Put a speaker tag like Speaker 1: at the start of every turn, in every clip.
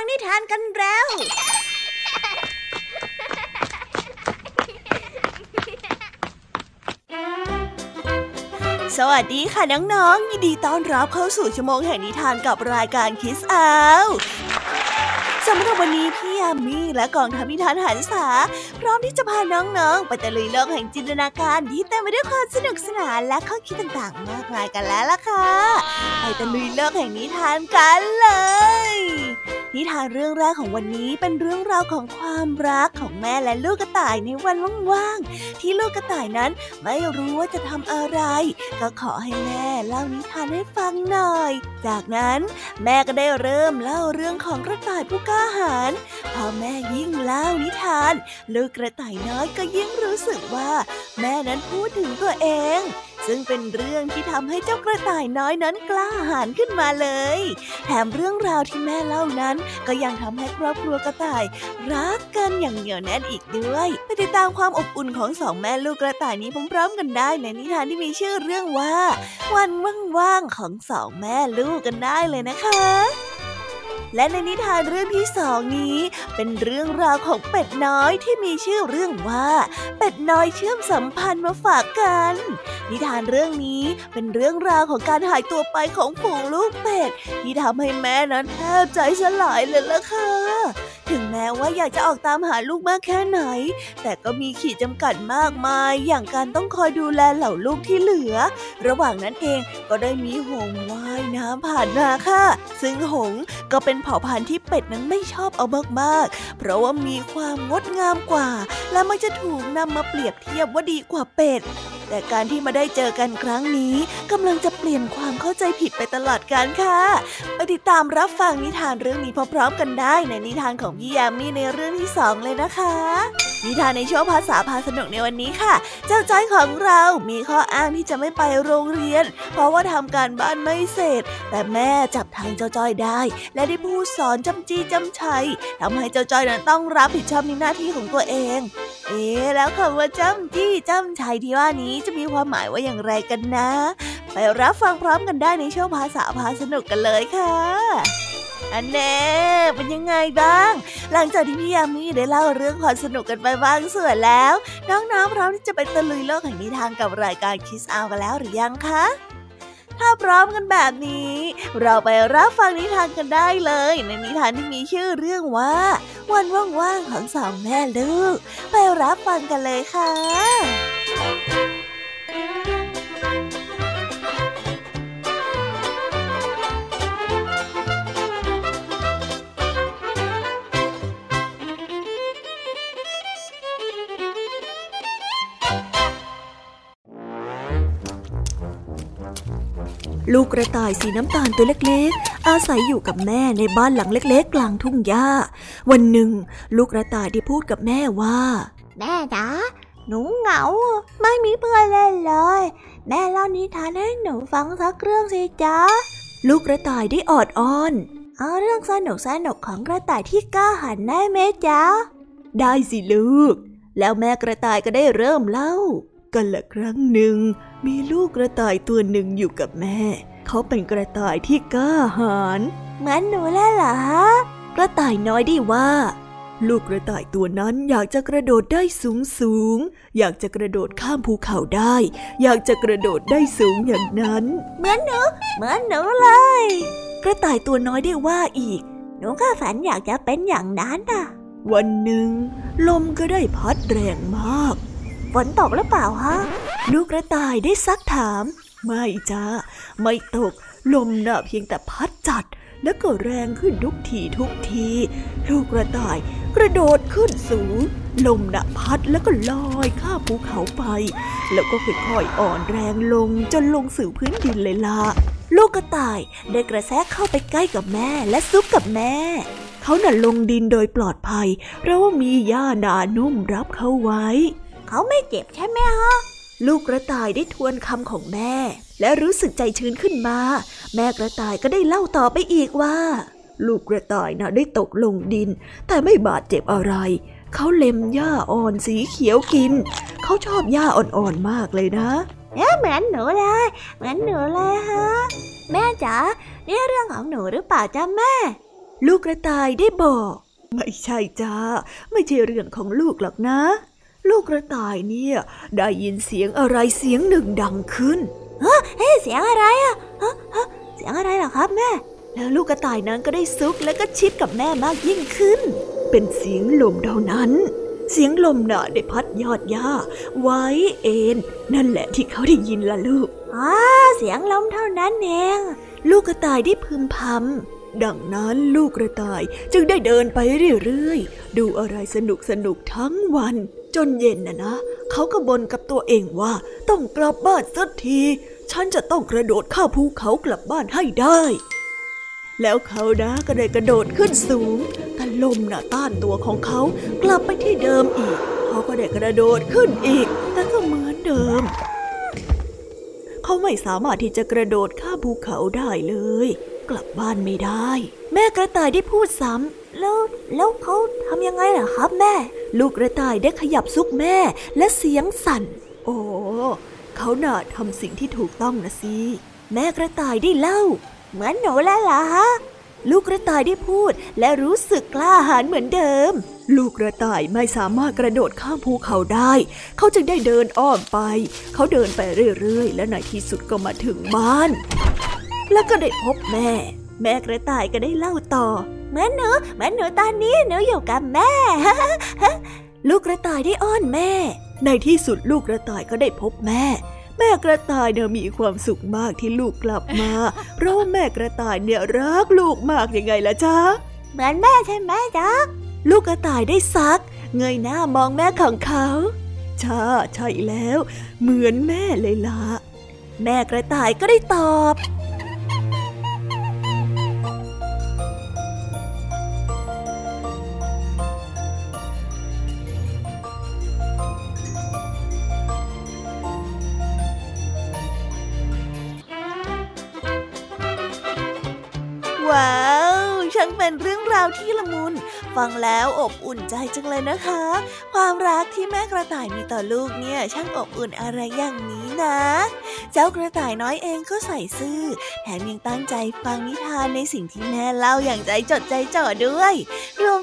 Speaker 1: ฟังนิทานกันแล้ว สวัสดีค่ะน้องๆ ยินดีต้อนรับเข้าสู่ชั่วโมงแห่งนิทานกับรายการคิสอาวสำหรับวันนี้พี่ยามีและกองทัพนิทานหันษา พร้อมที่จะพาน้องๆ ไปตะลุยโลกแห่งจินตนาการที่เต็มไปด้วยความสนุกสนานและข้อคิดต่างๆ มากมายกันแล้วล่ะค่ะ ไปตะลุยโลกแห่งนิทานกันเลย นิทานเรื่องแรกของวันนี้เป็นเรื่องราวของความรักของแม่และลูกกระต่ายในวันว่างๆที่ลูกกระต่ายนั้นไม่รู้ว่าจะทำอะไร ก็ขอให้แม่เล่านิทานให้ฟังหน่อย จากนั้นแม่ก็ได้เริ่มเล่าเรื่องของกระต่ายผู้กล้าหาญพอแม่ยิ่งเล่านิทาน ลูกกระต่ายน้อยก็ยิ่งรู้สึกว่า แม่นั้นพูดถึงตัวเอง ซึ่งเป็นเรื่องที่ทำให้เจ้ากระต่ายน้อยนั้นกล้าหาญขึ้นมาเลย แถมเรื่องราวที่แม่เล่านั้น ก็ยังทำให้ครอบครัวกระต่าย รักกันอย่างเหนียวแน่นอีกด้วยไปติดตามความอบอุ่นของสองแม่ลูกกระต่ายนี้พร้อมๆกันได้ในนิทานที่มีชื่อเรื่องว่า วันว่างๆของสองแม่ลูกกันได้เลยนะคะ และในนิทานเรื่องที่สองนี้ เป็นเรื่องราวของเป็ดน้อยที่มีชื่อเรื่องว่า เป็ดน้อยเชื่อมสัมพันธ์มาฝากกัน นิทานเรื่องนี้เป็นเรื่องราวของการหายตัวไปของฝูงลูกเป็ด ที่ทำให้แม่นั้นแทบใจสลายเลยล่ะค่ะ ถึงแม้ว่าอยากจะออกตามหาลูกมากแค่ไหน แต่ก็มีขีดจำกัดมากมาย อย่างการต้องคอยดูแลเหล่าลูกที่เหลือ ระหว่างนั้นเองก็ได้มีหงว่ายน้ำผ่านมาค่ะ ซึ่งหงก็เป็นเผ่าพันธุ์ที่เป็ดนั้นไม่ชอบเอามากๆ เพราะว่ามีความงดงามกว่า และมักจะถูกนำมาเปรียบเทียบว่าดีกว่าเป็ด แต่การที่มาได้เจอกันครั้งนี้กำลังจะเปลี่ยนความเข้าใจผิดไปตลอดกาลค่ะไปติดตามรับฟังนิทานเรื่องนี้พร้อมๆกันได้ในนิทานของพี่ยามีในเรื่องที่สองเลยนะคะ นิทานในช่วงภาษาพาสนุกในวันนี้ค่ะ เจ้าจ้อยของเรามีข้ออ้างที่จะไม่ไปโรงเรียน เพราะว่าทำการบ้านไม่เสร็จ แต่แม่จับทางเจ้าจ้อยได้ และได้พูดสอนจำจี้จำชัยทำให้เจ้าจ้อยนั้นต้องรับผิดชอบในหน้าที่ของตัวเอง เอ๊แล้วคำว่าจำจี้จำชัยที่ว่านี้จะมีความหมายว่าอย่างไรกันนะ ไปรับฟังพร้อมกันได้ในช่วงภาษาพาสนุกกันเลยค่ะ อันแน่เป็นยังไงบ้าง หลังจากที่พี่ยามีได้เล่าเรื่องความสนุกกันไปบ้างส่วนแล้ว น้องๆพร้อมที่จะไปตะลุยโลกแห่งนิทานกับรายการคิสอากันแล้วหรือยังคะ ถ้าพร้อมกันแบบนี้ เราไปรับฟังนิทานกันได้เลย ในนิทานที่มีชื่อเรื่องว่า วันว่างๆของสองแม่ลูก ไปรับฟังกันเลยค่ะ
Speaker 2: ลูกกระต่ายสีน้ำตาลตัวเล็กๆ อาศัยอยู่กับแม่ในบ้านหลังเล็กๆ กลางทุ่งหญ้า วันหนึ่ง ลูกกระต่ายได้พูดกับแม่ว่า
Speaker 1: แม่จ๋าหนูเหงา ไม่มีเพื่อนเล่นเลย แม่เล่านิทานให้หนูฟังสักเรื่องสิจ๊ะ
Speaker 2: ลูกกระต่ายได้ออดอ้อน
Speaker 1: เอาเรื่องสนุกสนุกของกระต่ายที่กล้าหันได้ไหมจ๊ะ
Speaker 2: ได้สิลูก แล้วแม่กระต่ายก็ได้เริ่มเล่า กันละครั้งหนึ่ง มีลูกกระต่ายตัวหนึ่งอยู่กับแม่ เขาเป็นกระต่ายที่กล้าหาญ
Speaker 1: เหมือนหนูแล้วเหรอ
Speaker 2: กระต่ายน้อยได้ว่า ลูกกระต่ายตัวนั้นอยากจะกระโดดได้สูงสูง อยากจะกระโดดข้ามภูเขาได้ อยากจะกระโดดได้สูงอย่างนั้น
Speaker 1: เหมือนหนูเหมือนหนูเลย
Speaker 2: กระต่ายตัวน้อยได้ว่าอีก
Speaker 1: หนูก็ฝันอยากจะเป็นอย่างนั้นน่ะ
Speaker 2: วันหนึ่ง ลมก็ได้พัดแรงมาก
Speaker 1: ฝนตกหรือเปล่าฮะ
Speaker 2: ลูกกระต่ายได้ซักถาม ไม่จ้า ไม่ตก ลมน่ะเพียงแต่พัดจัด แล้วก็แรงขึ้นทุกทีทุกที ลูกกระต่ายกระโดดขึ้นสูง ลมน่ะพัดแล้วก็ลอยข้าภูเขาไป แล้วก็ค่อยๆอ่อนแรงลงจนลงสู่พื้นดินเลยล่ะลูกกระต่ายได้กระแทกเข้าไปใกล้กับแม่และซุกกับแม่ เขาน่ะลงดินโดยปลอดภัย เพราะว่ามีหญ้าหนานุ่มรับเขาไว้
Speaker 1: เขาไม่เจ็บใช่ไหมฮะ
Speaker 2: ลูกกระต่ายได้ทวนคำของแม่ และรู้สึกใจชื้นขึ้นมา แม่กระต่ายก็ได้เล่าต่อไปอีกว่า ลูกกระต่ายนะ่ะได้ตกลงดิน แต่ไม่บาดเจ็บอะไร เขาเล็มหญ้าอ่อนสีเขียวกิน เขาชอบหญ้าอ่อนๆมากเลยนะ
Speaker 1: เนี่ยเหมือนหนูเลย เหมือนหนูเลยฮะ แม่จ๋านี่เรื่องของหนูหรือเปล่าจ้าแม่ ลูกกระต่ายได้บอก ไม่ใช่จ้า ไม่ใช่เรื่องของลูกหรอกนะ ลูกกระต่ายเนี่ย ได้ยินเสียงอะไรเสียงหนึ่งดังขึ้น
Speaker 3: เฮ้เสียงอะไรอะฮะฮะเสียงอะไรหรอครับแม่
Speaker 1: แล้วลูกกระต่ายนั้นก็ได้ซุกและก็ชิดกับแม่มากยิ่งขึ้น เป็นเสียงลมเท่านั้น เสียงลมน่ะได้พัดยอดหญ้า ไว้เอ็นนั่นแหละที่เขาได้ยินล่ะลูก
Speaker 3: อ๋อเสียงลมเท่านั้นเอง
Speaker 1: ลูกกระต่ายได้พึมพำดังนั้นลูกกระต่ายจึงได้เดินไปเรื่อยๆ ดูอะไรสนุกสนุกทั้งวัน จนเย็นนะนะเขาก็บ่นกับตัวเองว่า ต้องกลับบ้านสักที ฉันจะต้องกระโดดข้าภูเขากลับบ้านให้ได้ แล้วเขานะก็ได้กระโดดขึ้นสูงแต่ลมน่ะต้านตัวของเขากลับไปที่เดิมอีก เขาก็ได้กระโดดขึ้นอีก แต่ก็เหมือนเดิม เขาไม่สามารถที่จะกระโดดข้ามภูเขาได้เลย กลับบ้านไม่ได้ แม่กระต่ายได้พูดซ้ำ
Speaker 3: แล้วแล้วเขาทำยังไงล่ะครับแม่
Speaker 1: ลูกกระต่ายได้ขยับซุกแม่และเสียงสั่น โอ้เขาน่ะทำสิ่งที่ถูกต้องนะสิแม่กระต่ายได้เล่า
Speaker 3: เหมือนหนูแล้วล่ะฮะ
Speaker 1: ลูกกระต่ายได้พูดและรู้สึกกล้าหาญเหมือนเดิม ลูกกระต่ายไม่สามารถกระโดดข้ามภูเขาได้ เขาจึงได้เดินอ้อมไป เขาเดินไปเรื่อยๆ และในที่สุดก็มาถึงบ้าน แล้วก็ได้พบแม่ แม่กระต่ายก็ได้เล่าต่อ
Speaker 3: เหมือนหนูเหมือนหนูตอนนี้หนูอยู่กับแม่
Speaker 1: ลูกกระต่ายได้อ้อนแม่ ในที่สุดลูกกระต่ายก็ได้พบแม่ แม่กระต่ายเนี่ยมีความสุขมากที่ลูกกลับมา เพราะว่าแม่กระต่ายเนี่ยรักลูกมากยังไงล่ะจ๊ะ
Speaker 3: เหมือนแม่ใช่ไหมจ๊ะ
Speaker 1: ลูกกระต่ายได้ซัก เงยหน้ามองแม่ของเขาใช่ใช่แล้ว เหมือนแม่เลยล่ะแม่กระต่ายก็ได้ตอบ ว้าว ช่าง
Speaker 3: เป็นเรื่องราวที่ละมุน ฟังแล้วอบอุ่นใจจังเลยนะคะ ความรักที่แม่กระต่ายมีต่อลูกเนี่ย ช่างอบอุ่นอะไรอย่างนี้นะ เจ้ากระต่ายน้อยเองก็ใส่ซื่อ แถมยังตั้งใจฟังนิทานในสิ่งที่แม่เล่าอย่างใจจดใจจ่อด้วย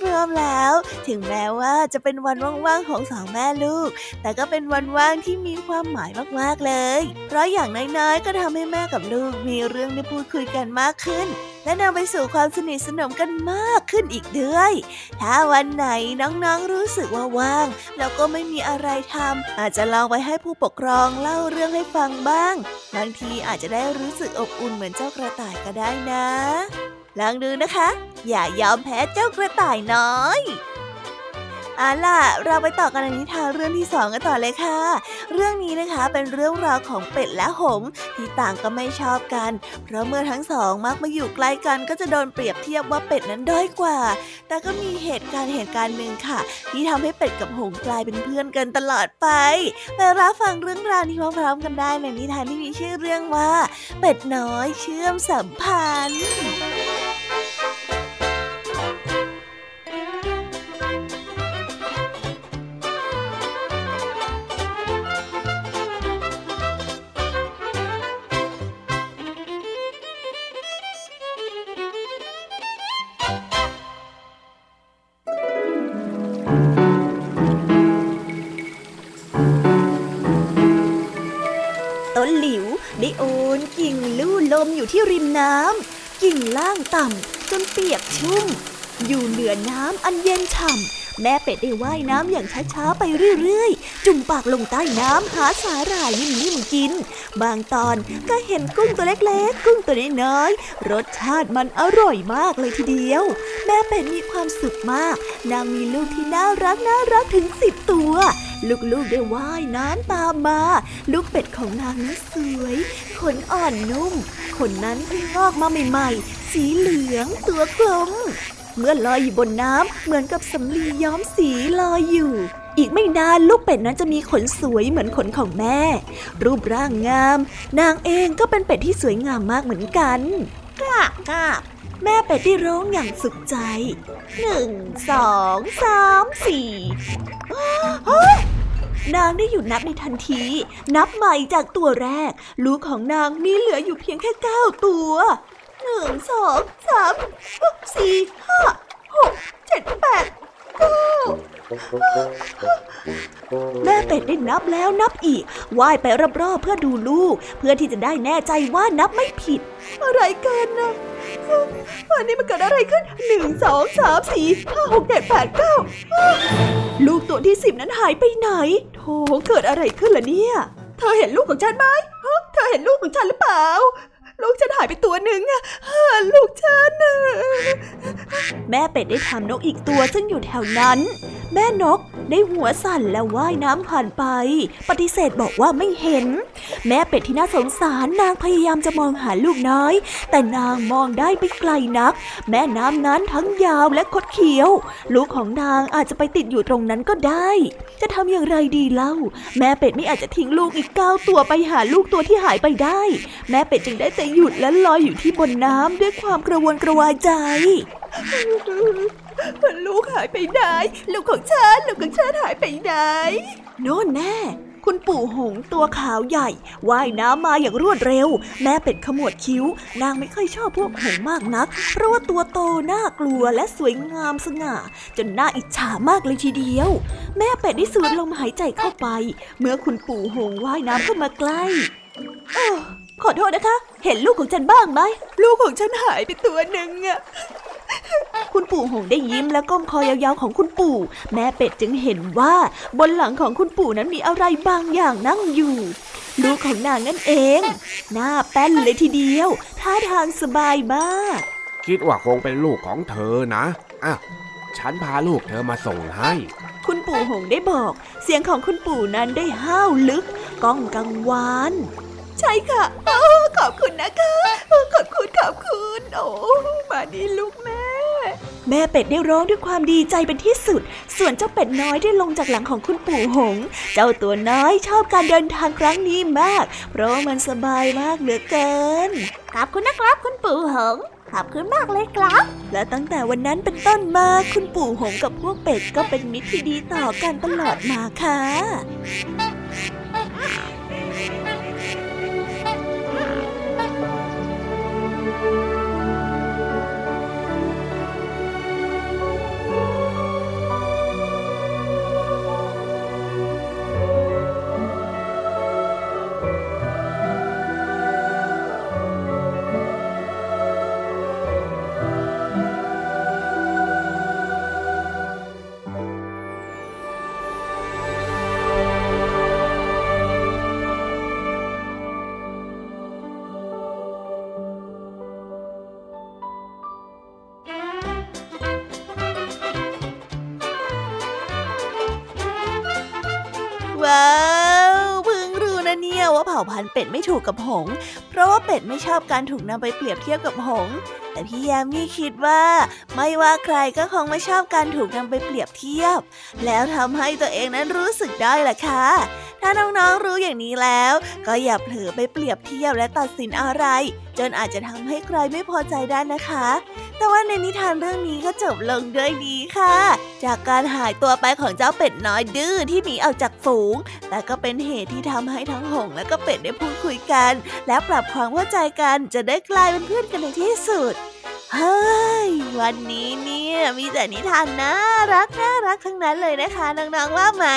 Speaker 3: รวมๆแล้ว ถึงแม้ว่าจะเป็นวันว่างๆของสองแม่ลูก แต่ก็เป็นวันว่างที่มีความหมายมากๆเลย เพราะอย่างน้อยๆก็ทำให้แม่กับลูกมีเรื่องได้พูดคุยกันมากขึ้น และนำไปสู่ความสนิทสนมกันมากขึ้นอีกด้วย ถ้าวันไหนน้องๆรู้สึกว่าว่าง แล้วก็ไม่มีอะไรทำอาจจะลองไปให้ผู้ปกครองเล่าเรื่องให้ฟังบ้างบางทีอาจจะได้รู้สึกอบอุ่นเหมือนเจ้ากระต่ายก็ได้นะ ลองดูนะคะ อย่ายอมแพ้เจ้ากระต่ายน้อย เอาล่ะ เราไปต่อกันในนิทานเรื่องที่สองกันต่อเลยค่ะ เรื่องนี้นะคะเป็นเรื่องราวของเป็ดและหงที่ต่างก็ไม่ชอบกัน เพราะเมื่อทั้งสองมักมาอยู่ใกล้กันก็จะโดนเปรียบเทียบว่าเป็ดนั้นด้อยกว่า แต่ก็มีเหตุการณ์เหตุการณ์หนึ่งค่ะ ที่ทำให้เป็ดกับหงกลายเป็นเพื่อนกันตลอดไปไปรับฟังเรื่องราวนี้พร้อมๆกันได้ในนิทานที่มีชื่อเรื่องว่า เป็ดน้อยเชื่อมสัมพันธ์
Speaker 1: น้ำกิ่งล่างต่ำจนเปียกชุ่ม อยู่เหนือน้ำอันเย็นฉ่ำ แม่เป็ดได้ว่ายน้ำอย่างช้าๆไปเรื่อยๆ จุ่มปากลงใต้น้ำหาสาหร่ายนิ่มๆกิน บางตอนก็เห็นกุ้งตัวเล็กๆ กุ้งตัวน้อยๆ รสชาติมันอร่อยมากเลยทีเดียว แม่เป็ดมีความสุขมาก นางมีลูกที่น่ารักน่ารักถึงสิบตัว ลูกๆได้ว่ายน้ำตามมา ลูกเป็ดของนางนั้นสวย ขนอ่อนนุ่ม ขนนั้นเพิ่งงอกมาใหม่ๆ สีเหลืองตัวกลม เมื่อลอยอยู่บนน้ำเหมือนกับสำลีย้อมสีลอยอยู่อีกไม่นานลูกเป็ดนั้นจะมีขนสวยเหมือนขนของแม่ รูปร่างงาม นางเองก็เป็นเป็ดที่สวยงามมากเหมือนกัน
Speaker 3: กล้ากล้า
Speaker 1: แม่เป็ดที่ร้องอย่างสุขใจ
Speaker 3: หนึ่งสองสามสี่
Speaker 1: นางได้หยุดนับในทันที นับใหม่จากตัวแรก ลูกของนางมีเหลืออยู่เพียงแค่เก้าตัวหนึ่งสองสามสี่ห้าหกเจ็ดแปดเก้าแม่เป็ดได้นับแล้วนับอีกว่ายไปรอบๆเพื่อดูลูก เพื่อที่จะได้แน่ใจว่านับไม่ผิด อะไรกันนะ อันนี้มันเกิดอะไรขึ้นหนึ่งสองสามสี่ห้าหกเจ็ดแปดเก้าลูกตัวที่สิบนั้นหายไปไหนโธ่เกิดอะไรขึ้นล่ะเนี่ย เธอเห็นลูกของฉันไหมเธอเห็นลูกของฉันหรือเปล่าลูกฉันหายไปตัวหนึ่งอะลูกฉันแม่เป็ดได้ทำนกอีกตัวซึ่งอยู่แถวนั้น แม่นกได้หัวสั่นและว่ายน้ำผ่านไป ปฏิเสธบอกว่าไม่เห็น แม่เป็ดที่น่าสงสารนางพยายามจะมองหาลูกน้อย แต่นางมองได้ไม่ไกลนัก แม่น้ำนั้นทั้งยาวและคดเคี้ยว ลูกของนางอาจจะไปติดอยู่ตรงนั้นก็ได้ จะทำอย่างไรดีเล่า แม่เป็ดไม่อาจจะทิ้งลูกอีกเก้าตัวไปหาลูกตัวที่หายไปได้ แม่เป็ดจึงได้แต่หยุดและลอยอยู่ที่บนน้ำด้วยความกระวนกระวายใจ ลูกหายไปไหน ลูกของฉัน ลูกของฉันหายไปไหน โน่นแน่คุณปู่หงตัวขาวใหญ่ว่ายน้ำมาอย่างรวดเร็ว แม่เป็ดขมวดคิ้ว นางไม่ค่อยชอบพวกหงมากนัก เพราะว่าตัวโตน่ากลัวและสวยงามสง่า จนน่าอิจฉามากเลยทีเดียว แม่เป็ดได้สูดลมหายใจเข้าไป เมื่อคุณปู่หงว่ายน้ำเข้ามาใกล้ขอโทษนะคะ เห็นลูกของฉันบ้างไหม ลูกของฉันหายไปตัวหนึ่งอะ คุณปู่หงได้ยิ้มและก้มคอยาวๆของคุณปู่ แม่เป็ดจึงเห็นว่า บนหลังของคุณปู่นั้นมีอะไรบางอย่างนั่งอยู่ลูกของนางนั่นเอง หน้าแป้นเลยทีเดียวท่าทางสบายมาก
Speaker 4: คิดว่าคงเป็นลูกของเธอนะอะฉันพาลูกเธอมาส่งให้
Speaker 1: คุณปู่หงได้บอก เสียงของคุณปู่นั้นได้ห้าวลึก ก้องกังวานใช่ค่ะอขอบคุณนะคะ ขอบคุณขอบคุณ โอ้มาดีลูกแม่ แม่เป็ดได้ร้องด้วยความดีใจเป็นที่สุด ส่วนเจ้าเป็ดน้อยได้ลงจากหลังของคุณปู่หง เจ้าตัวน้อยชอบการเดินทางครั้งนี้มาก เพราะมันสบายมากเหลือเกิน
Speaker 3: ขอบคุณนะครับคุณปู่หงขอบคุณมากเลยครับ
Speaker 1: และตั้งแต่วันนั้นเป็นต้นมาคุณปู่หงกับพวกเป็ดก็เป็นมิตรที่ดีต่อกันตลอดมาค่ะ เป็ดไม่ถูกกับหง เพราะว่าเป็ดไม่ชอบการถูกนำไปเปรียบเทียบกับหง แต่พี่ยามีคิดว่า ไม่ว่าใครก็คงไม่ชอบการถูกนำไปเปรียบเทียบ แล้วทำให้ตัวเองนั้นรู้สึกได้แหละค่ะ ถ้าน้องๆรู้อย่างนี้แล้ว ก็อย่าเผลอไปเปรียบเทียบและตัดสินอะไร จนอาจจะทำให้ใครไม่พอใจได้นะคะ แต่ว่าในนิทานเรื่องนี้ก็จบลงด้วยดีค่ะ จากการหายตัวไปของเจ้าเป็ดน้อยดื้อที่หนีออกจากฝูง แต่ก็เป็นเหตุที่ทำให้ทั้งหงและก็เป็ดได้พูดคุยกัน และปรับความเข้าใจกันจะได้กลายเป็นเพื่อนกันในที่สุดเฮ้ยวันนี้เนี่ยมีแต่นิทานน่ารักน่ารักทั้งนั้นเลยนะคะน้องๆว่าไหม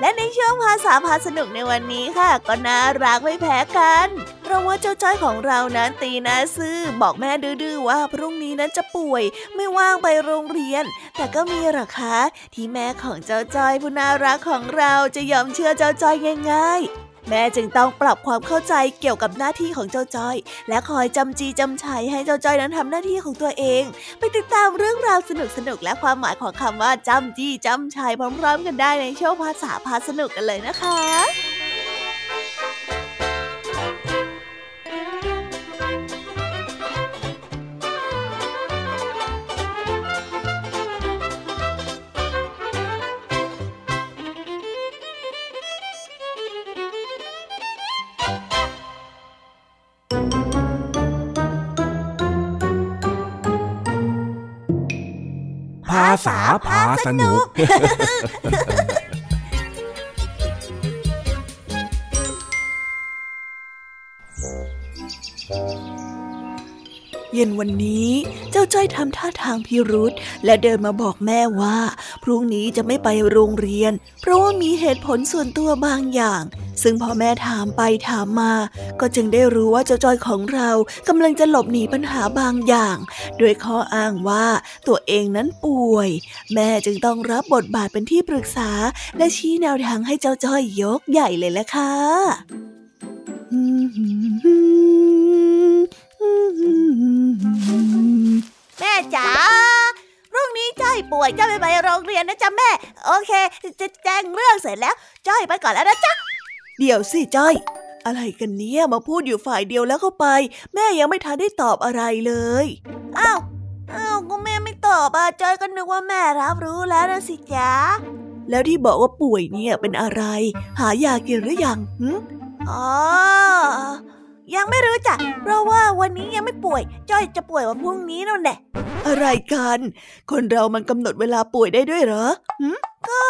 Speaker 1: และในช่วงภาษาพาสนุกในวันนี้ค่ะ ก็น่ารักไม่แพ้กัน เพราะว่าเจ้าจ้อยของเรานั้นตีนาซื่อบอกแม่ดื้อว่าพรุ่งนี้นั้นจะป่วย ไม่ว่างไปโรงเรียน แต่ก็มีหรอคะ ที่แม่ของเจ้าจ้อยผู้น่ารักของเราจะยอมเชื่อเจ้าจ้อยง่าย แม่จึงต้องปรับความเข้าใจเกี่ยวกับหน้าที่ของเจ้าจ้อย และคอยจำจีจำชัยให้เจ้าจ้อยนั้นทำหน้าที่ของตัวเอง ไปติดตามเรื่องราวสนุกสนุกและความหมายของคำว่าจำจีจำชัยพร้อมๆ กันได้ในช่วงภาษาพาสนุกกันเลยนะคะ
Speaker 4: ษาพาสนุก
Speaker 1: เย็นวันนี้เจ้าจ้อยทำท่าทางพิรุษและเดินมาบอกแม่ว่า พรุ่งนี้จะไม่ไปโรงเรียน เพราะว่ามีเหตุผลส่วนตัวบางอย่าง ซึ่งพอแม่ถามไปถามมา ก็จึงได้รู้ว่าเจ้าจอยของเรากำลังจะหลบหนีปัญหาบางอย่าง โดยข้ออ้างว่าตัวเองนั้นป่วย แม่จึงต้องรับบทบาทเป็นที่ปรึกษา และชี้แนวทางให้เจ้าจอยยกใหญ่เลยละค่ะ
Speaker 5: แม่จ๋าพรุ่งนี้จ้อยป่วยจ้อยไม่ไปโรงเรียนนะจ๊ะแม่ โอเคจะแจ้งเรื่องเสร็จแล้ว จ้อยไปก่อนแล้วนะจ๊ะ
Speaker 1: เดี๋ยวสิจ้อย อะไรกันเนี่ยมาพูดอยู่ฝ่ายเดียวแล้วเข้าไป แม่ยังไม่ทันได้ตอบอะไรเลย
Speaker 5: อ้าวอ้าวก็แม่ไม่ตอบอะจ้อยก็นึกว่าแม่รับรู้แล้วนะสิจ๊ะ
Speaker 1: แล้วที่บอกว่าป่วยเนี่ยเป็นอะไร หายากินหรือยังหึ
Speaker 5: อ๋อยังไม่รู้จ้ะเพราะว่าวันนี้ยังไม่ป่วย จ้อยจะป่วยวันพรุ่งนี้นั่นแหละ
Speaker 1: อะไรกัน คนเรามันกำหนดเวลาป่วยได้ด้วยเหรอ
Speaker 5: ก็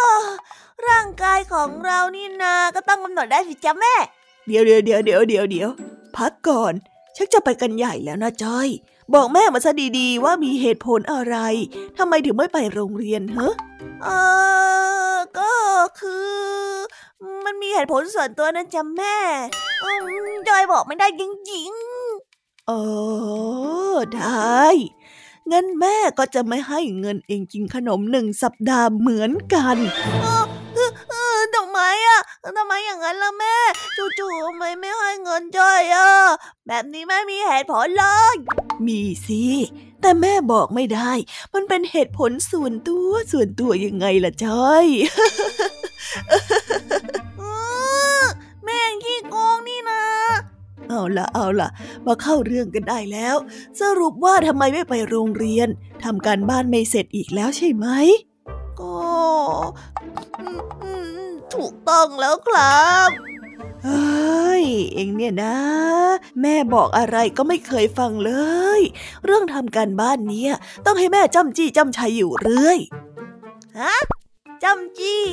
Speaker 5: ร่างกายของเรานี่นาก็ต้องกำหนดได้สิจ้ะแม่
Speaker 1: เดี๋ยวเดี๋ยวเดี๋ยวเดี๋ยวเดี๋ยวเดี๋ยวพักก่อนชักจะไปกันใหญ่แล้วนะจ้อย บอกแม่มาซะดีๆ ว่ามีเหตุผลอะไรทำไมถึงไม่ไปโรงเรียนเฮ้
Speaker 5: เออก็คือ มันมีเหตุผลส่วนตัวนะจ๊ะแม่จอยบอกไม่ได้จริง
Speaker 1: ๆ เออได้งั้นแม่ก็จะไม่ให้เงินเองกินขนมหนึ่งสัปดาห์เหมือนกัน
Speaker 5: ทำไมอะทำไมอย่างนั้นล่ะแม่จู่ๆทำไมไม่ให้เงินจ้อยอะแบบนี้ไม่มีเหตุผลเลย
Speaker 1: มีสิแต่แม่บอกไม่ได้ มันเป็นเหตุผลส่วนตัวส่วนตัวยังไงล่ะจ้อย
Speaker 5: แม่ขี้โกงนี่นะ
Speaker 1: เอาละเอาละมาเข้าเรื่องกันได้แล้ว สรุปว่าทำไมไม่ไปโรงเรียนทำการบ้านไม่เสร็จอีกแล้วใช่ไหม
Speaker 5: ก็ ถูกต้องแล้วครับ
Speaker 1: เฮ้ย เองเนี่ยนะ แม่บอกอะไรก็ไม่เคยฟังเลย เรื่องทำการบ้านเนี้ยต้องให้แม่จำจี้จำชัยอยู่เรื่อย
Speaker 5: ฮะจำจี้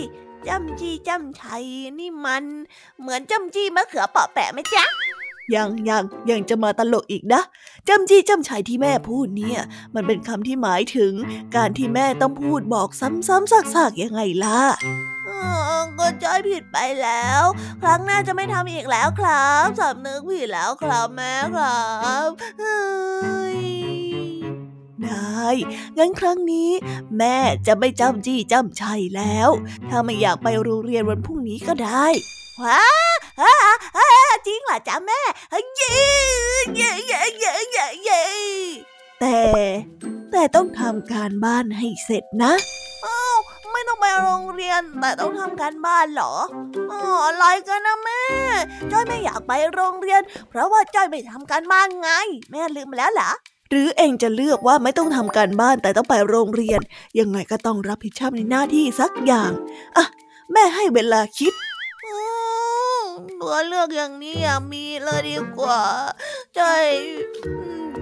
Speaker 5: จำจี้จำชัยนี่มัน เหมือนจำจี้มะเขือเปาะแปะไหมจ๊ะ
Speaker 1: ยังยังยังจะมาตลกอีกนะจำจี้จำชัยที่แม่พูดเนี่ย มันเป็นคำที่หมายถึง การที่แม่ต้องพูดบอกซ้ำๆซากๆยังไงล่ะ
Speaker 5: ก็จอยผิดไปแล้ว ครั้งหน้าจะไม่ทำอีกแล้วครับสำนึกผิดแล้วครับแม่ครับ
Speaker 1: ได้งั้นครั้งนี้ แม่จะไม่จำจี้จำชัยแล้ว ถ้าไม่อยากไปโรงเรียนวันพรุ่งนี้ก็ได้
Speaker 5: ว้าจริงเหรอจ๊ะแม่เย้เย้เย้เย้เย้เย้
Speaker 1: แต่แต่ต้องทำการบ้านให้เสร็จนะ
Speaker 5: อ้าวไม่ต้องไปโรงเรียนแต่ต้องทำการบ้านเหรออ๋ออะไรกันนะแม่จ้อยไม่อยากไปโรงเรียน เพราะว่าจ้อยไม่ทำการบ้านไง แม่ลืมแล้วเหรอ
Speaker 1: หรือเองจะเลือกว่าไม่ต้องทำการบ้านแต่ต้องไปโรงเรียน ยังไงก็ต้องรับผิดชอบในหน้าที่สักอย่างอะแม่ให้เวลาคิด
Speaker 5: ตัวเลือกอย่างนี้อย่ามีเลยดีกว่าจ้อย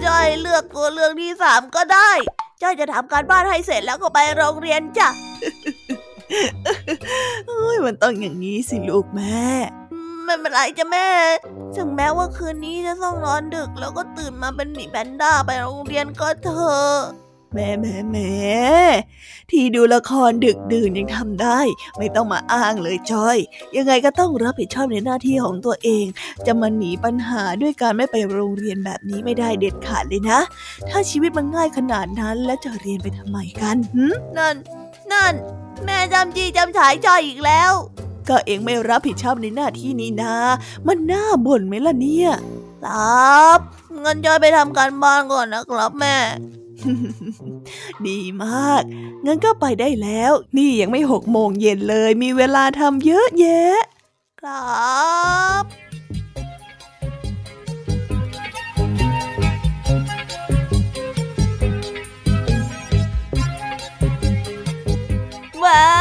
Speaker 5: จ้อยเลือกตัวเลือกที่สามก็ได้จ้อยจะทำการบ้านให้เสร็จแล้วก็ไปโรงเรียนจ้ะ
Speaker 1: เฮ้ยมันต้องอย่างนี้สิลูกแม่
Speaker 5: ไม่เป็นไรจ้ะแม่ ถึงแม้ว่าคืนนี้จะต้องนอนดึก แล้วก็ตื่นมาเป็นหมีแพนด้าไปโรงเรียนก็เถอะ
Speaker 1: แม่แม่แม่ที่ดูละครดึกดื่นยังทำได้ ไม่ต้องมาอ้างเลยจอย ยังไงก็ต้องรับผิดชอบในหน้าที่ของตัวเอง จะมาหนีปัญหาด้วยการไม่ไปโรงเรียนแบบนี้ไม่ได้เด็ดขาดเลยนะ ถ้าชีวิตมันง่ายขนาดนั้นแล้วจะเรียนไปทำไมกันหื
Speaker 5: นั่น นั่น แม่จำจีจำฉายจอยอีกแล้ว
Speaker 1: ก็เองไม่รับผิดชอบในหน้าที่นี้นะ มันน่าบ่นไหมล่ะเนี่ย
Speaker 5: ครับเงินจอยไปทำการบ้านก่อนนะครับแม่
Speaker 1: ดีมาก งั้นก็ไปได้แล้ว นี่ยังไม่หกโมงเย็นเลย มีเวลาทำเยอะแยะ
Speaker 5: ครับว้าวจ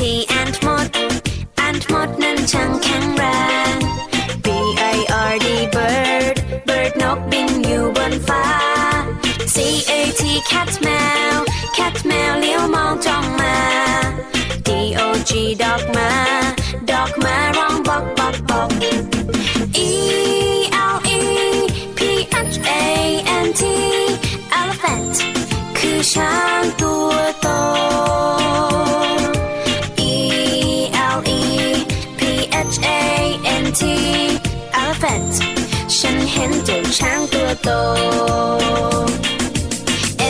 Speaker 6: ที่แอนมดแอนมดนั้นช่างแข็งแรง B I R D bird bird นกบินอยู่บนฟ้า C A T cat แมว cat แมวเลี้ยวมองจ้องมา D O G dog มา dog มาร้องบอกบอกบอก ช้างตัวโต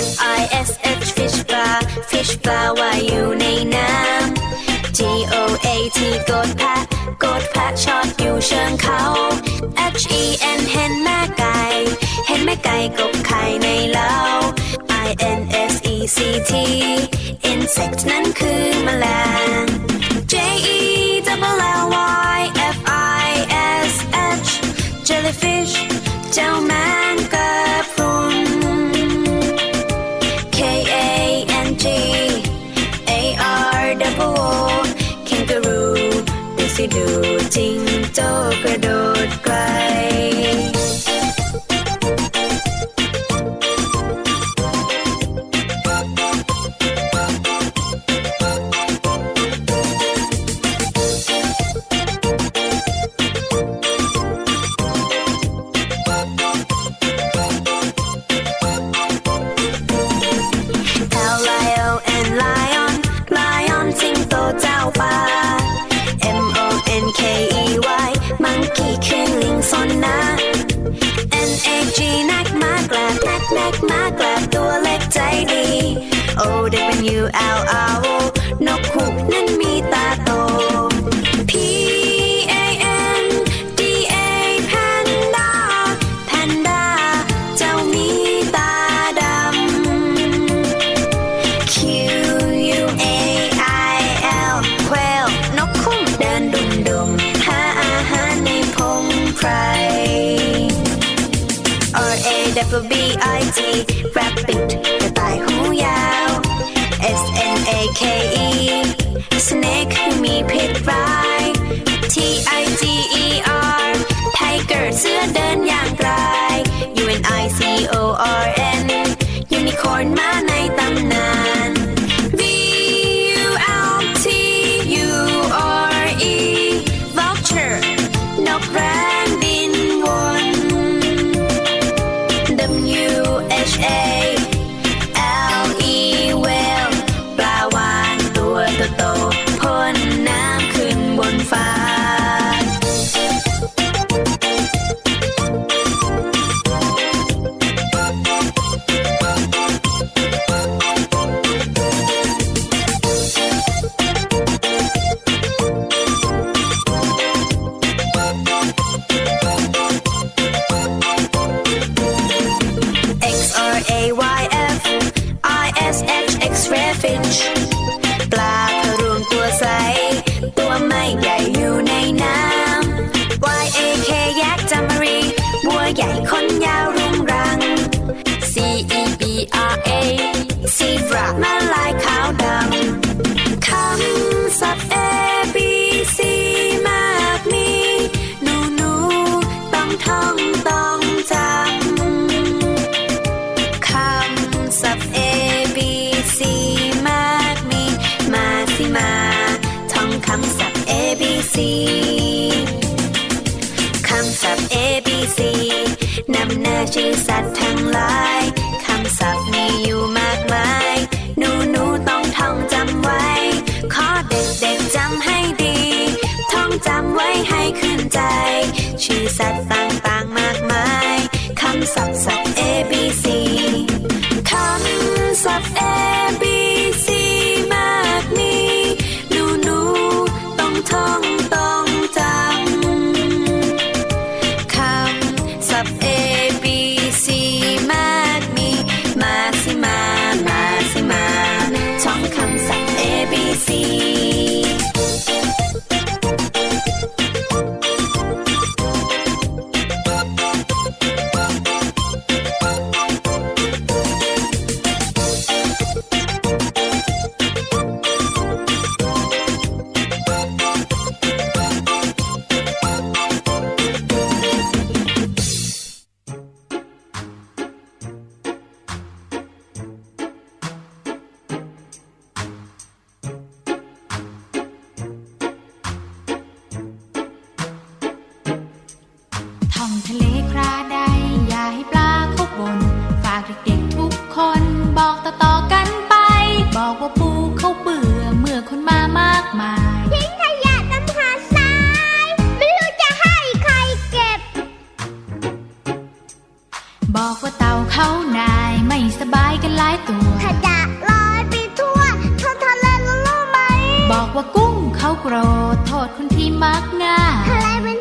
Speaker 6: F I S H fish bar fish bar ว่ายอยู่ในน้ำ G O A T กดแพะกดแพะชอดอยู่เชิงเขา H E N เห็
Speaker 7: นแม่ไก่ เห็นแม่ไก่กบไข่ในเล้า I N S E C T insect นั้นคือแมลงากระโดดไกล out our ใหญ่คน คนบอกต่อต่อกันไป บอกว่าปูเขาเบื่อเมื่อคนมามากมาย
Speaker 8: ทิ้งขยะตำหาทราย ไม่รู้จะให้ใครเก็บ
Speaker 7: บอกว่าเต่าเขานายไม่สบายกันหลายตัว
Speaker 8: ขยะลอยไปทั่วทนทะเลรู้ไหม
Speaker 7: บอกว่ากุ้งเขาโกรธโทษคนที่มักง่าย
Speaker 8: ทะเล
Speaker 7: เป็น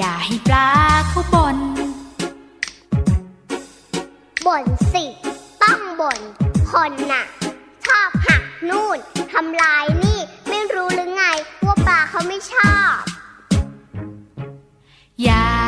Speaker 7: อย่าให้ปลาเขาบน่น
Speaker 8: บ่นสิ ต้องบ่นคนน่ะ ชอบหักนู่นทำลายนี่ ไม่รู้หรือไง ว่าปลาเขาไม่ชอบ
Speaker 7: อย่า